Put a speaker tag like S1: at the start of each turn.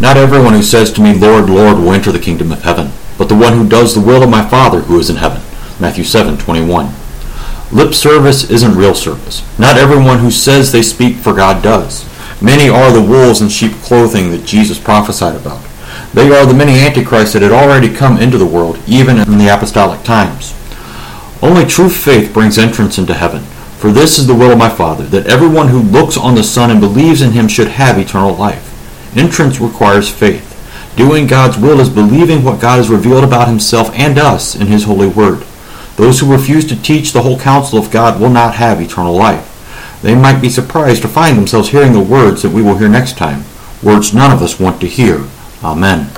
S1: Not everyone who says to me, Lord, Lord, will enter the kingdom of heaven, but the one who does the will of my Father who is in heaven. Matthew 7:21. Lip service isn't real service. Not everyone who says they speak for God does. Many are the wolves in sheep clothing that Jesus prophesied about. They are the many antichrists that had already come into the world, even in the apostolic times. Only true faith brings entrance into heaven. For this is the will of my Father, that everyone who looks on the Son and believes in him should have eternal life. Entrance requires faith. Doing God's will is believing what God has revealed about himself and us in his holy word. Those who refuse to teach the whole counsel of God will not have eternal life. They might be surprised to find themselves hearing the words that we will hear next time, words none of us want to hear. Amen.